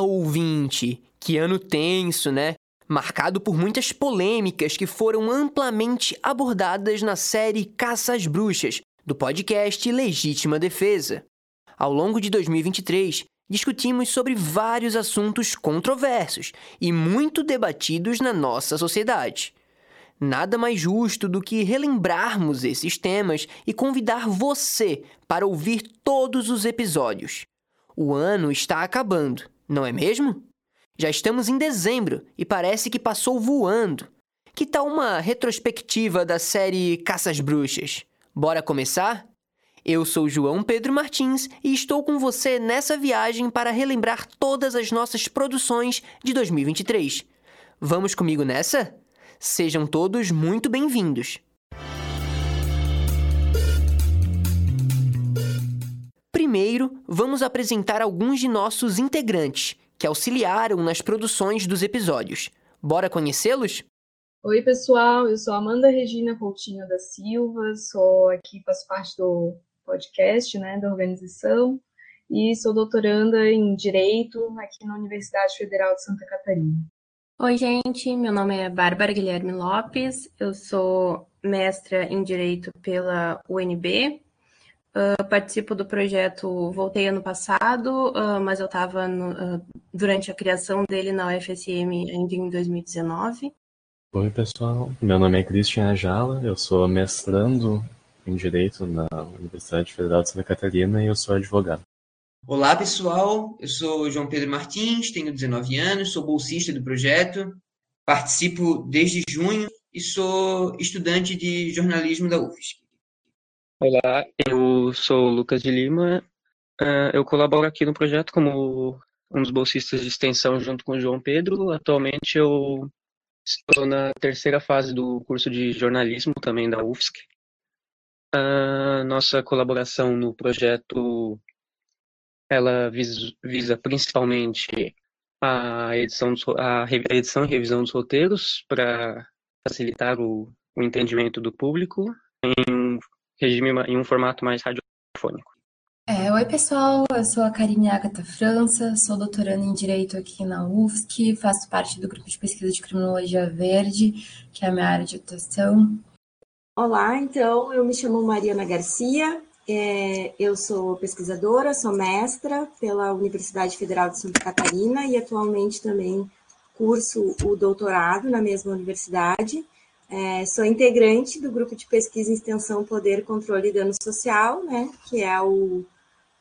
Ouvinte, que ano tenso, né? Marcado por muitas polêmicas que foram amplamente abordadas na série Caça às Bruxas, do podcast Legítima Defesa. Ao longo de 2023, discutimos sobre vários assuntos controversos e muito debatidos na nossa sociedade. Nada mais justo do que relembrarmos esses temas e convidar você para ouvir todos os episódios. O ano está acabando, não é mesmo? Já estamos em dezembro e parece que passou voando. Que tal uma retrospectiva da série Caças Bruxas? Bora começar? Eu sou João Pedro Martins e estou com você nessa viagem para relembrar todas as nossas produções de 2023. Vamos comigo nessa? Sejam todos muito bem-vindos. Primeiro, vamos apresentar alguns de nossos integrantes que auxiliaram nas produções dos episódios. Bora conhecê-los? Oi, pessoal, eu sou Amanda Regina Coutinho da Silva, sou aqui, faço parte do podcast, né, da organização, e sou doutoranda em Direito aqui na Universidade Federal de Santa Catarina. Oi, gente, meu nome é Bárbara Guilherme Lopes, eu sou mestra em Direito pela UNB, uh, participo do projeto Voltei ano passado, uh, mas eu estava uh, durante a criação dele na UFSM ainda em 2019. Oi, pessoal, meu nome é Cristian Ajala, eu sou mestrando em Direito na Universidade Federal de Santa Catarina e eu sou advogado. Olá, pessoal. Eu sou João Pedro Martins, tenho 19 anos, sou bolsista do projeto, participo desde junho e sou estudante de jornalismo da UFSC. Olá, eu sou Lucas de Lima. Ah, eu colaboro aqui no projeto como um dos bolsistas de extensão junto com o João Pedro. Atualmente eu estou na terceira fase do curso de jornalismo também da UFSC. A nossa colaboração no projeto ela visa, principalmente a edição, a edição e revisão dos roteiros para facilitar o, o, entendimento do público em regime em um formato mais radiofônico. É, oi pessoal, eu sou a Karine Agatha França, sou doutoranda em Direito aqui na UFSC, faço parte do grupo de pesquisa de Criminologia Verde, que é a minha área de atuação. Olá, então, eu me chamo Mariana Garcia, é, eu sou pesquisadora, sou mestra pela Universidade Federal de Santa Catarina e atualmente também curso o doutorado na mesma universidade. É, sou integrante do grupo de pesquisa e extensão Poder, Controle e Dano Social, né, que é o,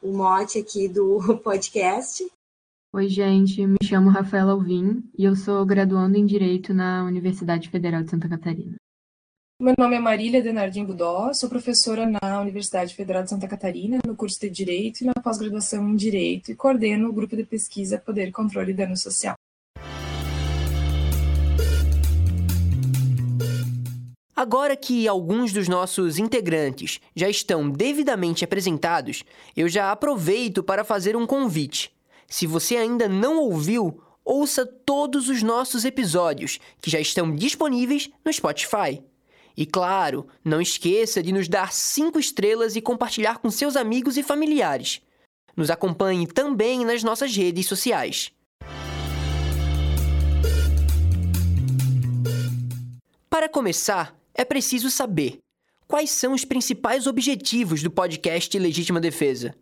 o mote aqui do podcast. Oi, gente, me chamo Rafaela Alvim e eu sou graduando em Direito na Universidade Federal de Santa Catarina. Meu nome é Marília Denardim Budó, sou professora na Universidade Federal de Santa Catarina, no curso de Direito e na pós-graduação em Direito, e coordeno o grupo de pesquisa Poder, Controle e Dano Social. Agora que alguns dos nossos integrantes já estão devidamente apresentados, eu já aproveito para fazer um convite. Se você ainda não ouviu, ouça todos os nossos episódios, que já estão disponíveis no Spotify. E claro, não esqueça de nos dar 5 estrelas e compartilhar com seus amigos e familiares. Nos acompanhe também nas nossas redes sociais. Para começar, é preciso saber quais são os principais objetivos do podcast Legítima Defesa.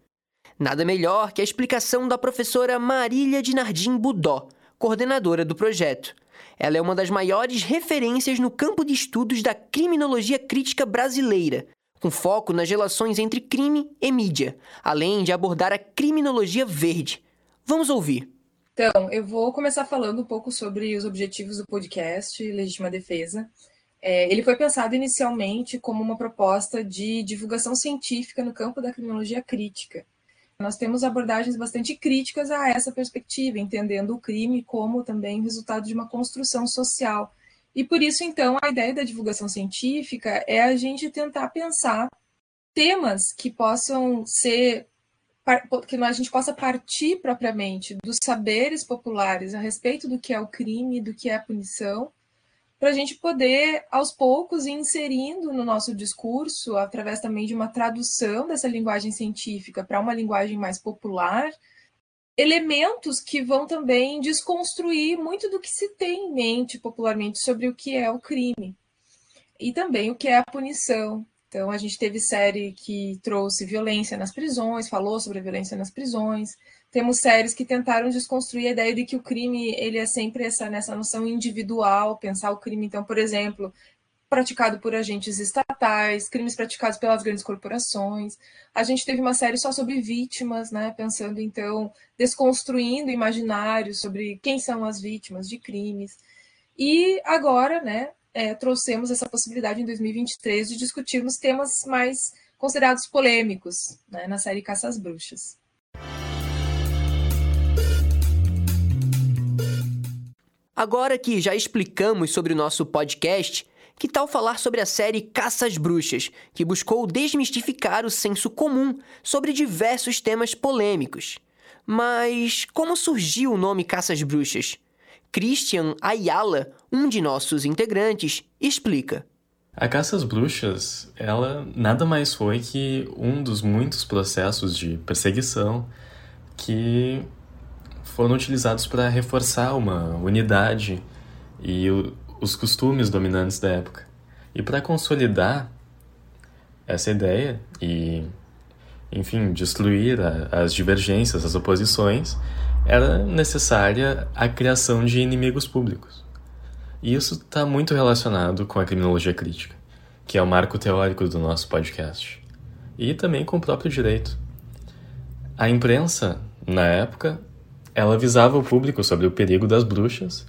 Nada melhor que a explicação da professora Marília de Nardim Budó, coordenadora do projeto. Ela é uma das maiores referências no campo de estudos da criminologia crítica brasileira, com foco nas relações entre crime e mídia, além de abordar a criminologia verde. Vamos ouvir. Então, eu vou começar falando um pouco sobre os objetivos do podcast Legítima Defesa. É, ele foi pensado inicialmente como uma proposta de divulgação científica no campo da criminologia crítica, nós temos abordagens bastante críticas a essa perspectiva, entendendo o crime como também resultado de uma construção social. E por isso, então, a ideia da divulgação científica é a gente tentar pensar temas que possam ser que a gente possa partir propriamente dos saberes populares a respeito do que é o crime, do que é a punição, para a gente poder, aos poucos, ir inserindo no nosso discurso, através também de uma tradução dessa linguagem científica para uma linguagem mais popular, elementos que vão também desconstruir muito do que se tem em mente popularmente sobre o que é o crime e também o que é a punição. Então, a gente teve série que trouxe violência nas prisões, falou sobre a violência nas prisões. Temos séries que tentaram desconstruir a ideia de que o crime ele é sempre essa nessa noção individual, pensar o crime, então, por exemplo, praticado por agentes estatais, crimes praticados pelas grandes corporações. A gente teve uma série só sobre vítimas, né, pensando então, desconstruindo imaginários sobre quem são as vítimas de crimes. E agora, né, é, trouxemos essa possibilidade em 2023 de discutirmos temas mais considerados polêmicos né, na série Caça às Bruxas. Agora que já explicamos sobre o nosso podcast, que tal falar sobre a série Caça às Bruxas, que buscou desmistificar o senso comum sobre diversos temas polêmicos? Mas como surgiu o nome Caça às Bruxas? Christian Ayala, um de nossos integrantes, explica. A caça às bruxas, ela nada mais foi que um dos muitos processos de perseguição que foram utilizados para reforçar uma unidade e o, os costumes dominantes da época. E para consolidar essa ideia e, enfim, destruir a, as divergências, as oposições, era necessária a criação de inimigos públicos. E isso está muito relacionado com a criminologia crítica, que é o marco teórico do nosso podcast, e também com o próprio direito. A imprensa, na época, ela avisava o público sobre o perigo das bruxas,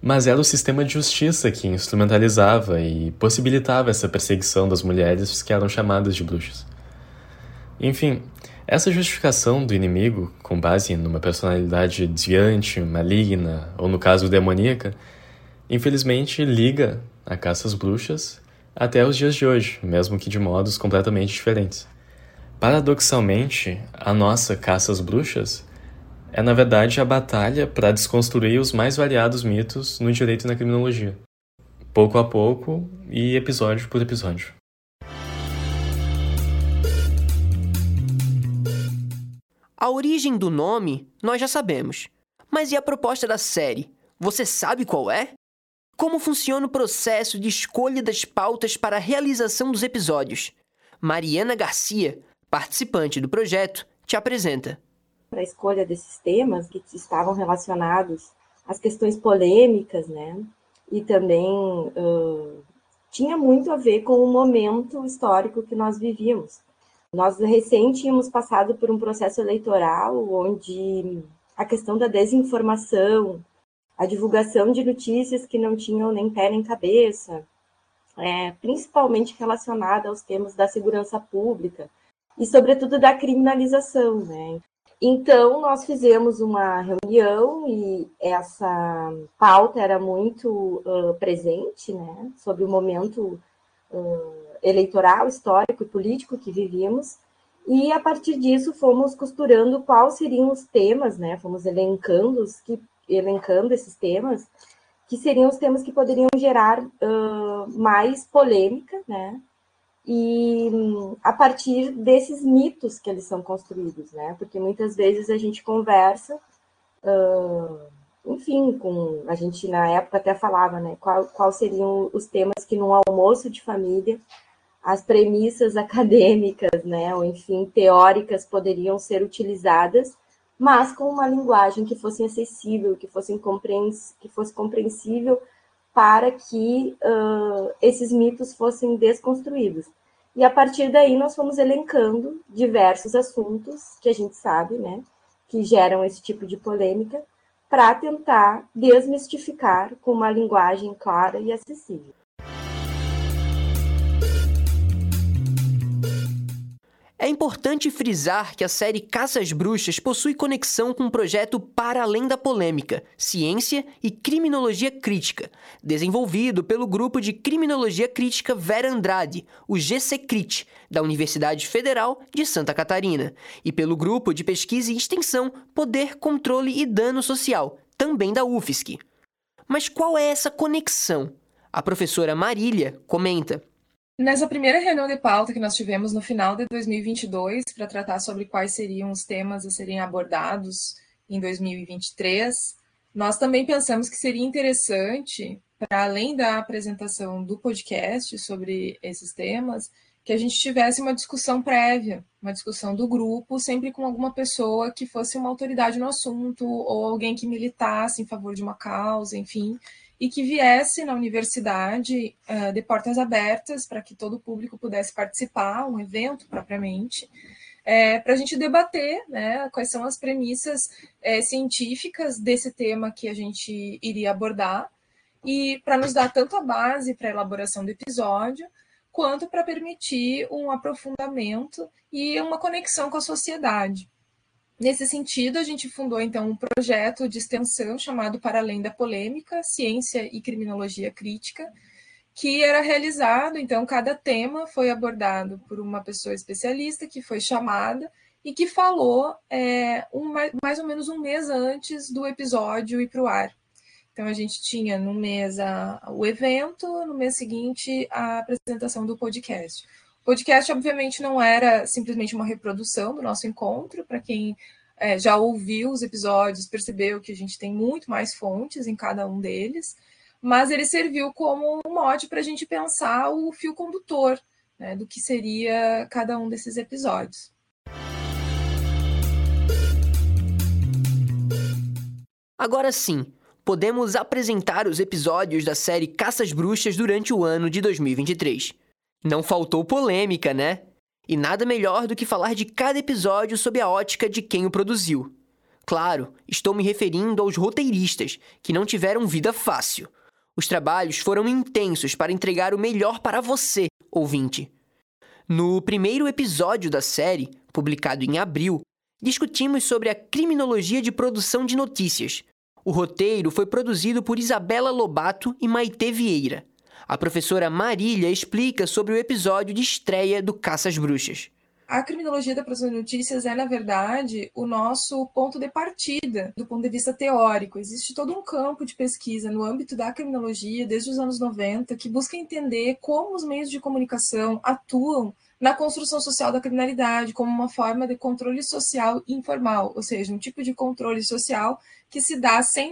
mas era o sistema de justiça que instrumentalizava e possibilitava essa perseguição das mulheres que eram chamadas de bruxas. Enfim, essa justificação do inimigo, com base numa personalidade desviante, maligna ou, no caso, demoníaca, infelizmente liga a caça às bruxas até os dias de hoje, mesmo que de modos completamente diferentes. Paradoxalmente, a nossa caça às bruxas é, na verdade, a batalha para desconstruir os mais variados mitos no direito e na criminologia, pouco a pouco e episódio por episódio. A origem do nome nós já sabemos. Mas e a proposta da série? Você sabe qual é? Como funciona o processo de escolha das pautas para a realização dos episódios? Mariana Garcia, participante do projeto, te apresenta. A escolha desses temas que estavam relacionados às questões polêmicas, né? E também uh, tinha muito a ver com o momento histórico que nós vivíamos. Nós recém tínhamos passado por um processo eleitoral onde a questão da desinformação, a divulgação de notícias que não tinham nem pé nem cabeça, é, principalmente relacionada aos temas da segurança pública e, sobretudo, da criminalização. Né? Então, nós fizemos uma reunião e essa pauta era muito uh, presente né, sobre o momento uh, eleitoral, histórico e político que vivíamos, e a partir disso fomos costurando quais seriam os temas, né? Fomos elencando, que, elencando esses temas, que seriam os temas que poderiam gerar uh, mais polêmica, né? E a partir desses mitos que eles são construídos, né? Porque muitas vezes a gente conversa, uh, enfim, com a gente na época até falava, né? Qual, qual seriam os temas que num almoço de família as premissas acadêmicas, né, ou enfim, teóricas poderiam ser utilizadas, mas com uma linguagem que fosse acessível, que fosse, que fosse compreensível para que uh, esses mitos fossem desconstruídos. E a partir daí nós fomos elencando diversos assuntos que a gente sabe, né, que geram esse tipo de polêmica, para tentar desmistificar com uma linguagem clara e acessível. É importante frisar que a série Caça às Bruxas possui conexão com um projeto Para Além da Polêmica, Ciência e Criminologia Crítica, desenvolvido pelo Grupo de Criminologia Crítica Vera Andrade, o GCCRIT, da Universidade Federal de Santa Catarina, e pelo Grupo de Pesquisa e Extensão Poder, Controle e Dano Social, também da UFSC. Mas qual é essa conexão? A professora Marília comenta. Nessa primeira reunião de pauta que nós tivemos no final de 2022 para tratar sobre quais seriam os temas a serem abordados em 2023, nós também pensamos que seria interessante, para além da apresentação do podcast sobre esses temas, que a gente tivesse uma discussão prévia, uma discussão do grupo, sempre com alguma pessoa que fosse uma autoridade no assunto, ou alguém que militasse em favor de uma causa, enfim, e que viesse na universidade uh, de portas abertas para que todo o público pudesse participar, um evento propriamente, é, para a gente debater né, quais são as premissas é, científicas desse tema que a gente iria abordar, e para nos dar tanto a base para a elaboração do episódio, quanto para permitir um aprofundamento e uma conexão com a sociedade. Nesse sentido, a gente fundou então um projeto de extensão chamado Para Além da Polêmica, Ciência e Criminologia Crítica, que era realizado, então cada tema foi abordado por uma pessoa especialista que foi chamada e que falou é, um, mais ou menos um mês antes do episódio ir para o ar. Então a gente tinha no mês a, o evento, no mês seguinte a apresentação do podcast. Podcast, obviamente, não era simplesmente uma reprodução do nosso encontro, para quem é, já ouviu os episódios, percebeu que a gente tem muito mais fontes em cada um deles mas ele serviu como um mote para a gente pensar o fio condutor né, do que seria cada um desses episódios. Agora sim, podemos apresentar os episódios da série Caças Bruxas durante o ano de 2023. Não faltou polêmica, né? E nada melhor do que falar de cada episódio sob a ótica de quem o produziu. Claro, estou me referindo aos roteiristas, que não tiveram vida fácil. Os trabalhos foram intensos para entregar o melhor para você, ouvinte. No primeiro episódio da série, publicado em abril, discutimos sobre a criminologia de produção de notícias. O roteiro foi produzido por Isabela Lobato e Maite Vieira. A professora Marília explica sobre o episódio de estreia do Caças Bruxas. A criminologia da produção de notícias é, na verdade, o nosso ponto de partida do ponto de vista teórico. Existe todo um campo de pesquisa no âmbito da criminologia, desde os anos 90, que busca entender como os meios de comunicação atuam na construção social da criminalidade, como uma forma de controle social informal, ou seja, um tipo de controle social que se dá sem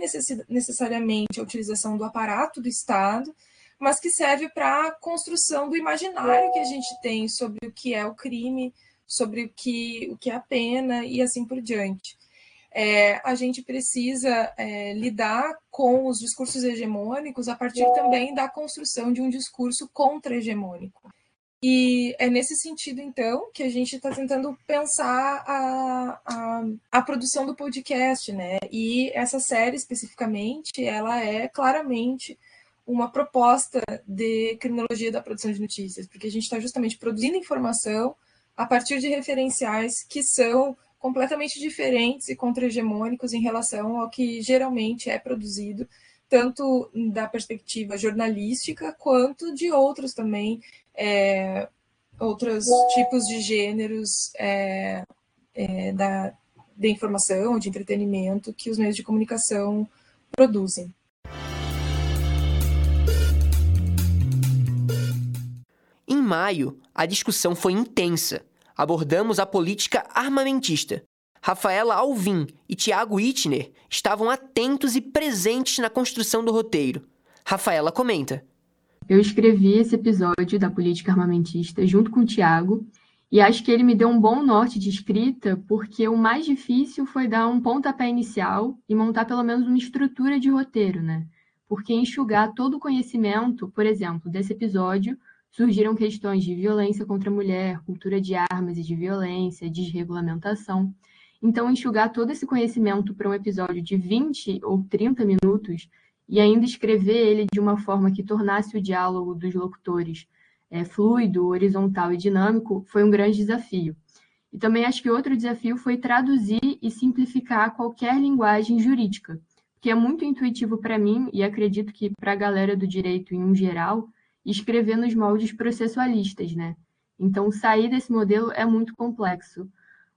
necessariamente a utilização do aparato do Estado, mas que serve para a construção do imaginário que a gente tem sobre o que é o crime, sobre o que, o que é a pena e assim por diante. É, a gente precisa é, lidar com os discursos hegemônicos a partir também da construção de um discurso contra-hegemônico. E é nesse sentido, então, que a gente está tentando pensar a, a, a, produção do podcast, né? E essa série, especificamente, ela é claramente uma proposta de criminologia da produção de notícias, porque a gente está justamente produzindo informação a partir de referenciais que são completamente diferentes e contra-hegemônicos em relação ao que geralmente é produzido, tanto da perspectiva jornalística quanto de outros também, é, outros tipos de gêneros é, é, da, de informação, de entretenimento que os meios de comunicação produzem. Maio, a discussão foi intensa. Abordamos a política armamentista. Rafaela Alvim e Tiago Itner estavam atentos e presentes na construção do roteiro. Rafaela comenta. Eu escrevi esse episódio da política armamentista junto com o Tiago e acho que ele me deu um bom norte de escrita, porque o mais difícil foi dar um pontapé inicial e montar pelo menos uma estrutura de roteiro, né? Porque enxugar todo o conhecimento, por exemplo, desse episódio surgiram questões de violência contra a mulher, cultura de armas e de violência, desregulamentação. Então, enxugar todo esse conhecimento para um episódio de 20 ou 30 minutos e ainda escrever ele de uma forma que tornasse o diálogo dos locutores é, fluido, horizontal e dinâmico foi um grande desafio. E também acho que outro desafio foi traduzir e simplificar qualquer linguagem jurídica, que é muito intuitivo para mim e acredito que para a galera do direito em geral, escrever nos moldes processualistas, né? Então, sair desse modelo é muito complexo.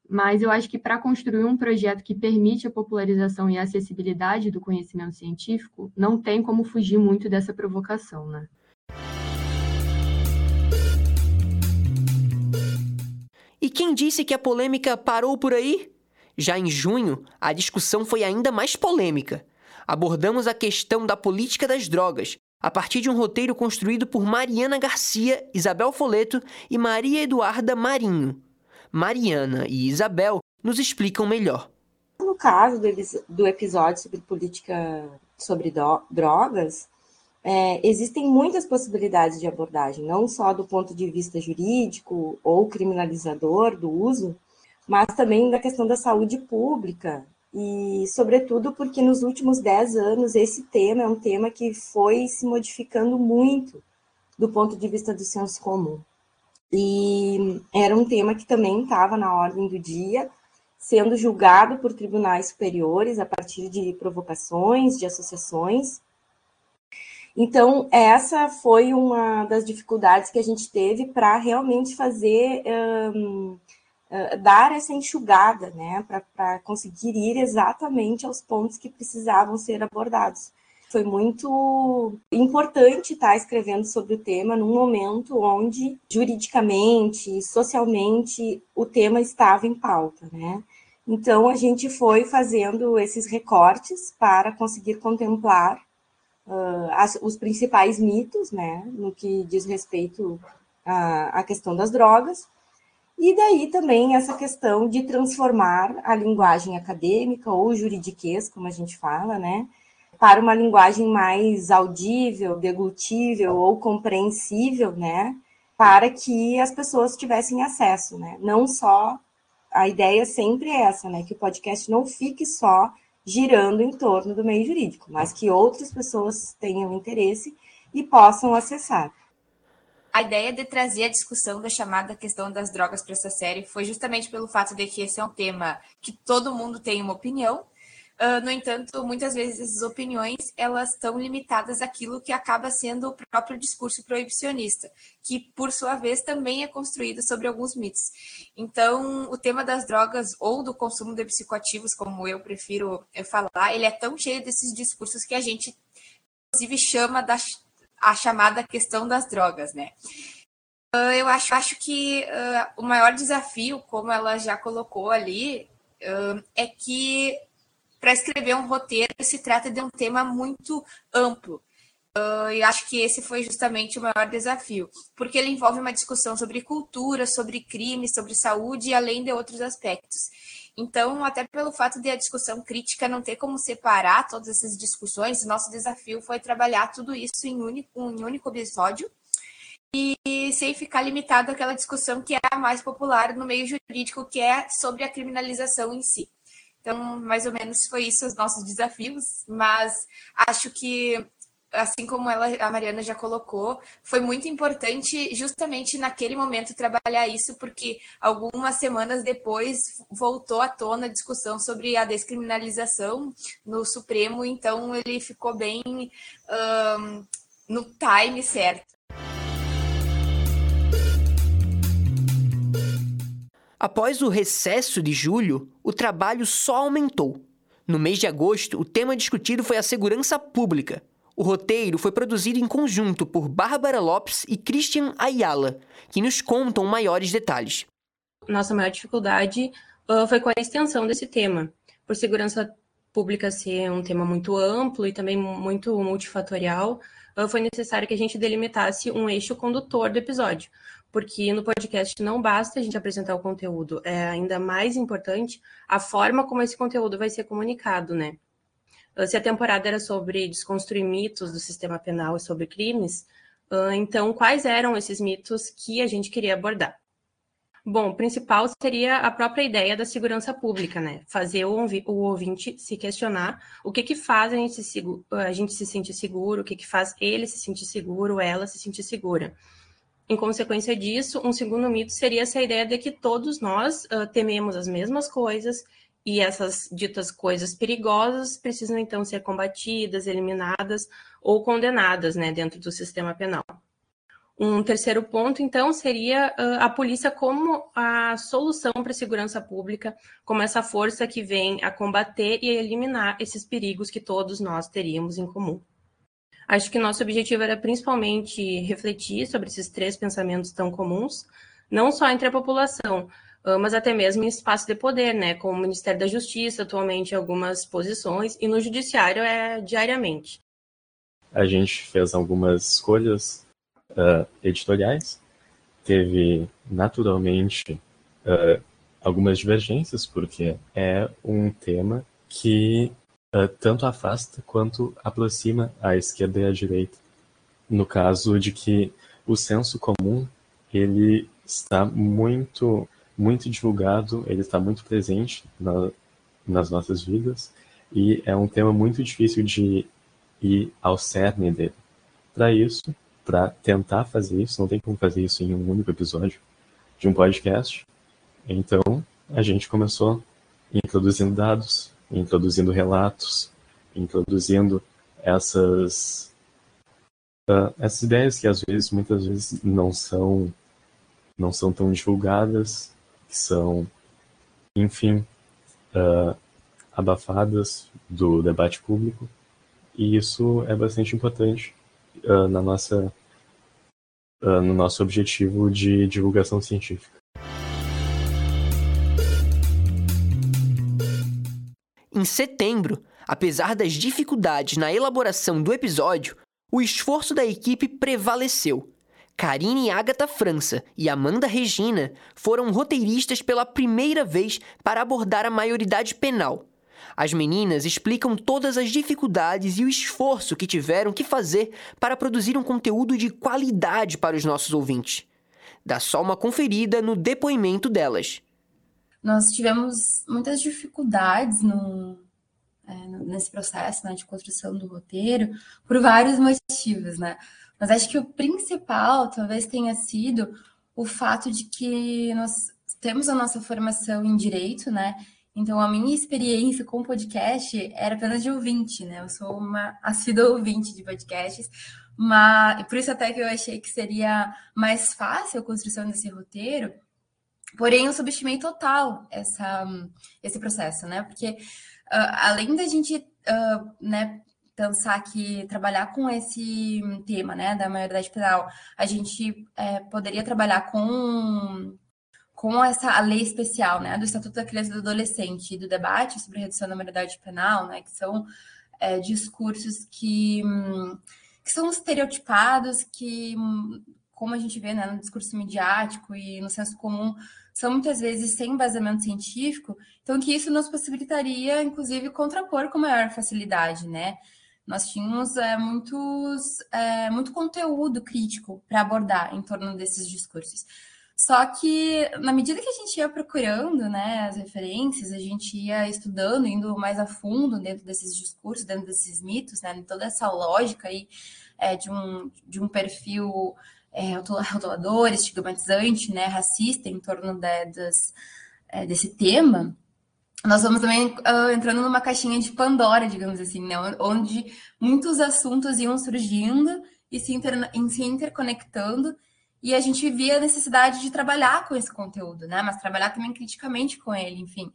Mas eu acho que para construir um projeto que permite a popularização e a acessibilidade do conhecimento científico, não tem como fugir muito dessa provocação, né? E quem disse que a polêmica parou por aí? Já em junho, a discussão foi ainda mais polêmica. Abordamos a questão da política das drogas, a partir de um roteiro construído por Mariana Garcia, Isabel Foleto e Maria Eduarda Marinho. Mariana e Isabel nos explicam melhor. No caso do, episódio sobre política sobre drogas, é, existem muitas possibilidades de abordagem, não só do ponto de vista jurídico ou criminalizador do uso, mas também da questão da saúde pública, e, sobretudo, porque nos últimos dez anos esse tema é um tema que foi se modificando muito do ponto de vista do senso comum. E era um tema que também estava na ordem do dia, sendo julgado por tribunais superiores a partir de provocações, de associações, então, essa foi uma das dificuldades que a gente teve para realmente fazer, um, uh, dar essa enxugada, né, para conseguir ir exatamente aos pontos que precisavam ser abordados. Foi muito importante estar escrevendo sobre o tema num momento onde, juridicamente, socialmente, o tema estava em pauta, né? Então, a gente foi fazendo esses recortes para conseguir contemplar uh, as, os principais mitos, né, no que diz respeito à questão das drogas, e daí também essa questão de transformar a linguagem acadêmica ou juridiquês, como a gente fala, né, para uma linguagem mais audível, deglutível ou compreensível, né, para que as pessoas tivessem acesso, né, não só a ideia sempre é essa, né, que o podcast não fique só girando em torno do meio jurídico, mas que outras pessoas tenham interesse e possam acessar. A ideia de trazer a discussão da chamada questão das drogas para essa série foi justamente pelo fato de que esse é um tema que todo mundo tem uma opinião, Uh, no entanto, muitas vezes essas opiniões elas estão limitadas àquilo que acaba sendo o próprio discurso proibicionista, que por sua vez também é construído sobre alguns mitos. Então, o tema das drogas ou do consumo de psicoativos, como eu prefiro eh, falar, ele é tão cheio desses discursos que a gente inclusive chama da a chamada questão das drogas, né? Uh, eu acho, acho que uh, o maior desafio, como ela já colocou ali, é que para escrever um roteiro se trata de um tema muito amplo. Uh, e acho que esse foi justamente o maior desafio, porque ele envolve uma discussão sobre cultura, sobre crime, sobre saúde, além de outros aspectos. Então, até pelo fato de a discussão crítica não ter como separar todas essas discussões, nosso desafio foi trabalhar tudo isso em, um único episódio e sem ficar limitado àquela discussão que é a mais popular no meio jurídico, que é sobre a criminalização em si. Então, mais ou menos foi isso os nossos desafios, mas acho que assim como ela, a Mariana já colocou, foi muito importante justamente naquele momento trabalhar isso, porque algumas semanas depois voltou à tona a discussão sobre a descriminalização no Supremo, então ele ficou bem um, no time certo. Após o recesso de julho, o trabalho só aumentou. No mês de agosto, o tema discutido foi a segurança pública. O roteiro foi produzido em conjunto por Bárbara Lopes e Christian Ayala, que nos contam maiores detalhes. Nossa maior dificuldade uh, foi com a extensão desse tema. Por segurança pública ser um tema muito amplo e também muito multifatorial, uh, foi necessário que a gente delimitasse um eixo condutor do episódio porque no podcast não basta a gente apresentar o conteúdo, é ainda mais importante a forma como esse conteúdo vai ser comunicado, né? Ah, se a temporada era sobre desconstruir mitos do sistema penal e sobre crimes, ah, então quais eram esses mitos que a gente queria abordar? Bom, o principal seria a própria ideia da segurança pública, né? Fazer o, ouvinte se questionar o que que faz a gente se, a gente se sentir seguro, o que que faz ele se sentir seguro, ela se sentir segura. Em consequência disso, um segundo mito seria essa ideia de que todos nós uh, tememos as mesmas coisas e essas ditas coisas perigosas precisam então ser combatidas, eliminadas ou condenadas né, dentro do sistema penal. Um terceiro ponto, então, seria a polícia como a solução para a segurança pública, como essa força que vem a combater e eliminar esses perigos que todos nós teríamos em comum. Acho que nosso objetivo era principalmente refletir sobre esses três pensamentos tão comuns, não só entre a população, mas até mesmo em espaço de poder, né, como o Ministério da Justiça, atualmente em algumas posições, e no Judiciário é diariamente. A gente fez algumas escolhas uh, editoriais, teve naturalmente uh, algumas divergências, porque é um tema que uh, tanto afasta quanto aproxima a esquerda e a direita. No caso de que o senso comum ele está muito muito divulgado, ele está muito presente na, nas nossas vidas e é um tema muito difícil de ir ao cerne dele. Para isso, para tentar fazer isso, não tem como fazer isso em um único episódio de um podcast. Então, a gente começou introduzindo dados, introduzindo relatos, introduzindo essas uh, essas ideias que às vezes, muitas vezes, não são não são tão divulgadas, são, enfim, uh, abafadas do debate público, e isso é bastante importante uh, na nossa, uh, no nosso objetivo de divulgação científica. Em setembro, apesar das dificuldades na elaboração do episódio, o esforço da equipe prevaleceu. Karine Agatha França e Amanda Regina foram roteiristas pela primeira vez para abordar a maioridade penal. As meninas explicam todas as dificuldades e o esforço que tiveram que fazer para produzir um conteúdo de qualidade para os nossos ouvintes. Dá só uma conferida no depoimento delas. Nós tivemos muitas dificuldades no, é, nesse processo né, de construção do roteiro por vários motivos, né? Mas acho que o principal talvez tenha sido o fato de que nós temos a nossa formação em direito, né? Então, a minha experiência com podcast era apenas de ouvinte, né? Eu sou uma assídua ouvinte de podcasts, mas por isso até que eu achei que seria mais fácil a construção desse roteiro. Porém, eu subestimei total essa, esse processo, né? Porque uh, além da gente uh, né, pensar que trabalhar com esse tema, né, da maioridade penal, a gente é, poderia trabalhar com com essa lei especial, né, do Estatuto da Criança e do Adolescente e do debate sobre redução da maioridade penal, né, que são é, discursos que, que são estereotipados, que, como a gente vê né, no discurso midiático e no senso comum, são muitas vezes sem embasamento científico, então que isso nos possibilitaria, inclusive, contrapor com maior facilidade, né? Nós tínhamos é, muitos, é, muito conteúdo crítico para abordar em torno desses discursos. Só que, na medida que a gente ia procurando né, as referências, a gente ia estudando, indo mais a fundo dentro desses discursos, dentro desses mitos, né, toda essa lógica aí, é, de, um, de um perfil é, rotulador, estigmatizante, né, racista em torno de, das, é, desse tema, nós vamos também uh, entrando numa caixinha de Pandora, digamos assim, né? onde muitos assuntos iam surgindo e se, inter... se interconectando, e a gente via a necessidade de trabalhar com esse conteúdo, né? Mas trabalhar também criticamente com ele, enfim.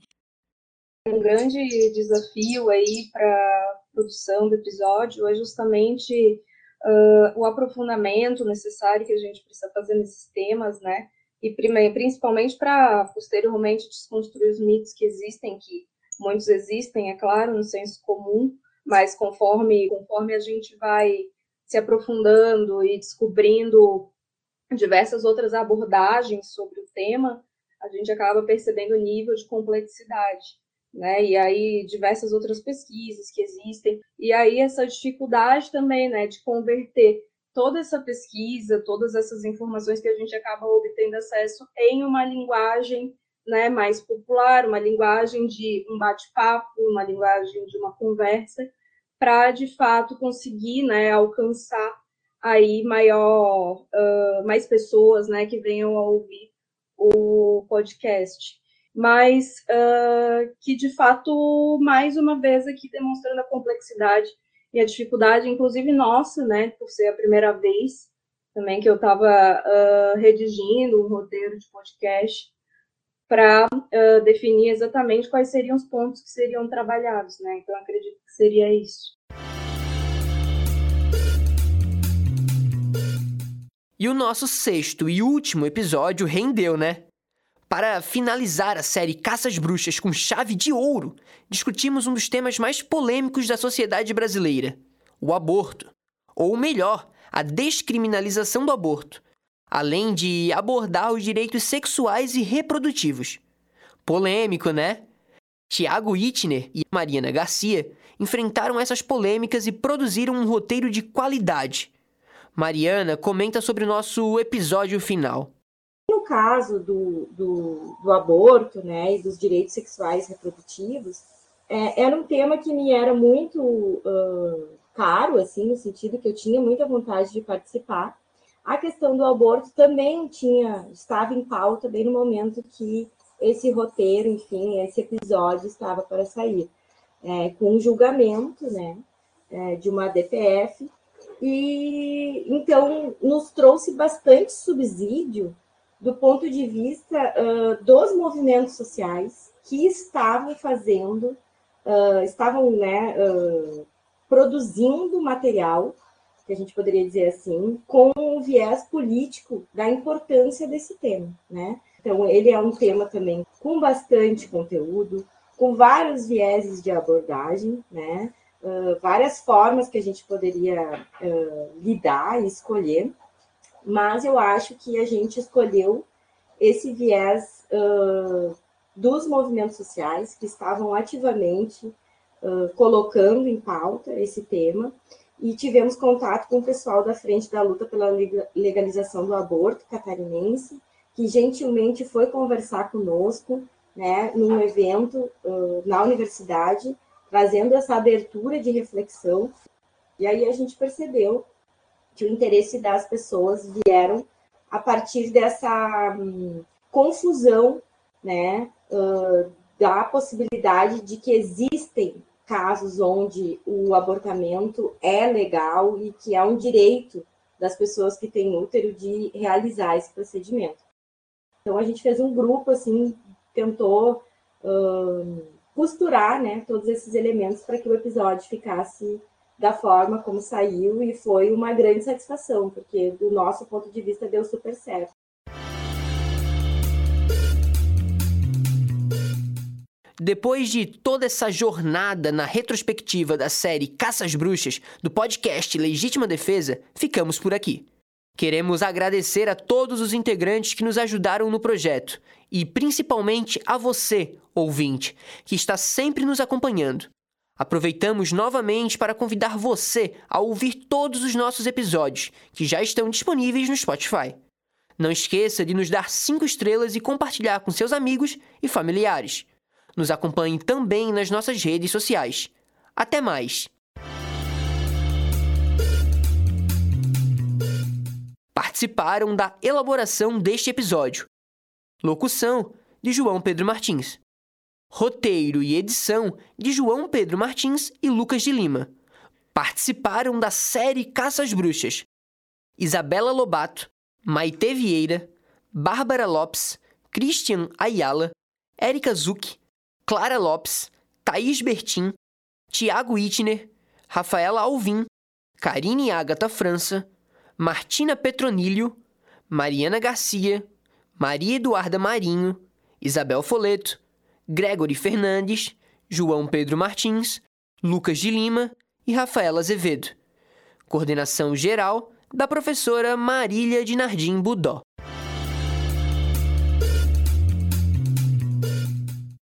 Um grande desafio aí para a produção do episódio é justamente uh, o aprofundamento necessário que a gente precisa fazer nesses temas, né? E principalmente para posteriormente desconstruir os mitos que existem, que muitos existem, é claro, no senso comum, mas conforme, conforme a gente vai se aprofundando e descobrindo diversas outras abordagens sobre o tema, a gente acaba percebendo o nível de complexidade, né? E aí diversas outras pesquisas que existem, e aí essa dificuldade também, né, de converter toda essa pesquisa, todas essas informações que a gente acaba obtendo acesso em uma linguagem né, mais popular, uma linguagem de um bate-papo, uma linguagem de uma conversa, para de fato conseguir né, alcançar aí maior, uh, mais pessoas né, que venham a ouvir o podcast. Mas uh, que de fato, mais uma vez aqui demonstrando a complexidade e a dificuldade, inclusive nossa, né, por ser a primeira vez também que eu estava uh, redigindo um roteiro de podcast para uh, definir exatamente quais seriam os pontos que seriam trabalhados, né? Então acredito que seria isso. E o nosso sexto e último episódio rendeu, né? Para finalizar a série Caças Bruxas com chave de ouro, discutimos um dos temas mais polêmicos da sociedade brasileira: o aborto. Ou melhor, a descriminalização do aborto, além de abordar os direitos sexuais e reprodutivos. Polêmico, né? Tiago Itner e Mariana Garcia enfrentaram essas polêmicas e produziram um roteiro de qualidade. Mariana comenta sobre o nosso episódio final. No caso do, do, do aborto né, e dos direitos sexuais reprodutivos, é, era um tema que me era muito uh, caro, assim, no sentido que eu tinha muita vontade de participar. A questão do aborto também tinha estava em pauta bem no momento que esse roteiro, enfim, esse episódio estava para sair, é, com um julgamento, né, é, de uma DPF, e então nos trouxe bastante subsídio do ponto de vista uh, dos movimentos sociais que estavam fazendo, uh, estavam né, uh, produzindo material, que a gente poderia dizer assim, com um viés político da importância desse tema. Né? Então, ele é um tema também com bastante conteúdo, com vários vieses de abordagem, né? várias formas que a gente poderia lidar e escolher mas eu acho que a gente escolheu esse viés uh, dos movimentos sociais que estavam ativamente uh, colocando em pauta esse tema e tivemos contato com o pessoal da frente da luta pela legalização do aborto catarinense, que gentilmente foi conversar conosco, né, num evento uh, na universidade, trazendo essa abertura de reflexão. E aí a gente percebeu que o interesse das pessoas vieram a partir dessa hum, confusão, né, uh, da possibilidade de que existem casos onde o abortamento é legal e que é um direito das pessoas que têm útero de realizar esse procedimento. Então a gente fez um grupo assim, tentou costurar, né, todos esses elementos para que o episódio ficasse da forma como saiu e foi uma grande satisfação, porque do nosso ponto de vista deu super certo. Depois de toda essa jornada na retrospectiva da série Caças Bruxas do podcast Legítima Defesa, ficamos por aqui. Queremos agradecer a todos os integrantes que nos ajudaram no projeto e principalmente a você, ouvinte, que está sempre nos acompanhando. Aproveitamos novamente para convidar você a ouvir todos os nossos episódios, que já estão disponíveis no Spotify. Não esqueça de nos dar 5 estrelas e compartilhar com seus amigos e familiares. Nos acompanhe também nas nossas redes sociais. Até mais! Participaram da elaboração deste episódio. Locução de João Pedro Martins. Roteiro e edição de João Pedro Martins e Lucas de Lima. Participaram da série Caças Bruxas Isabela Lobato, Maite Vieira, Bárbara Lopes, Christian Ayala, Érica Zuc, Clara Lopes, Thaís Bertin, Tiago Itner, Rafaela Alvim, Karine Agatha França, Martina Petronilho, Mariana Garcia, Maria Eduarda Marinho, Isabel Foleto, Gregory Fernandes, João Pedro Martins, Lucas de Lima e Rafaela Azevedo. Coordenação geral da professora Marília de Nardim Budó.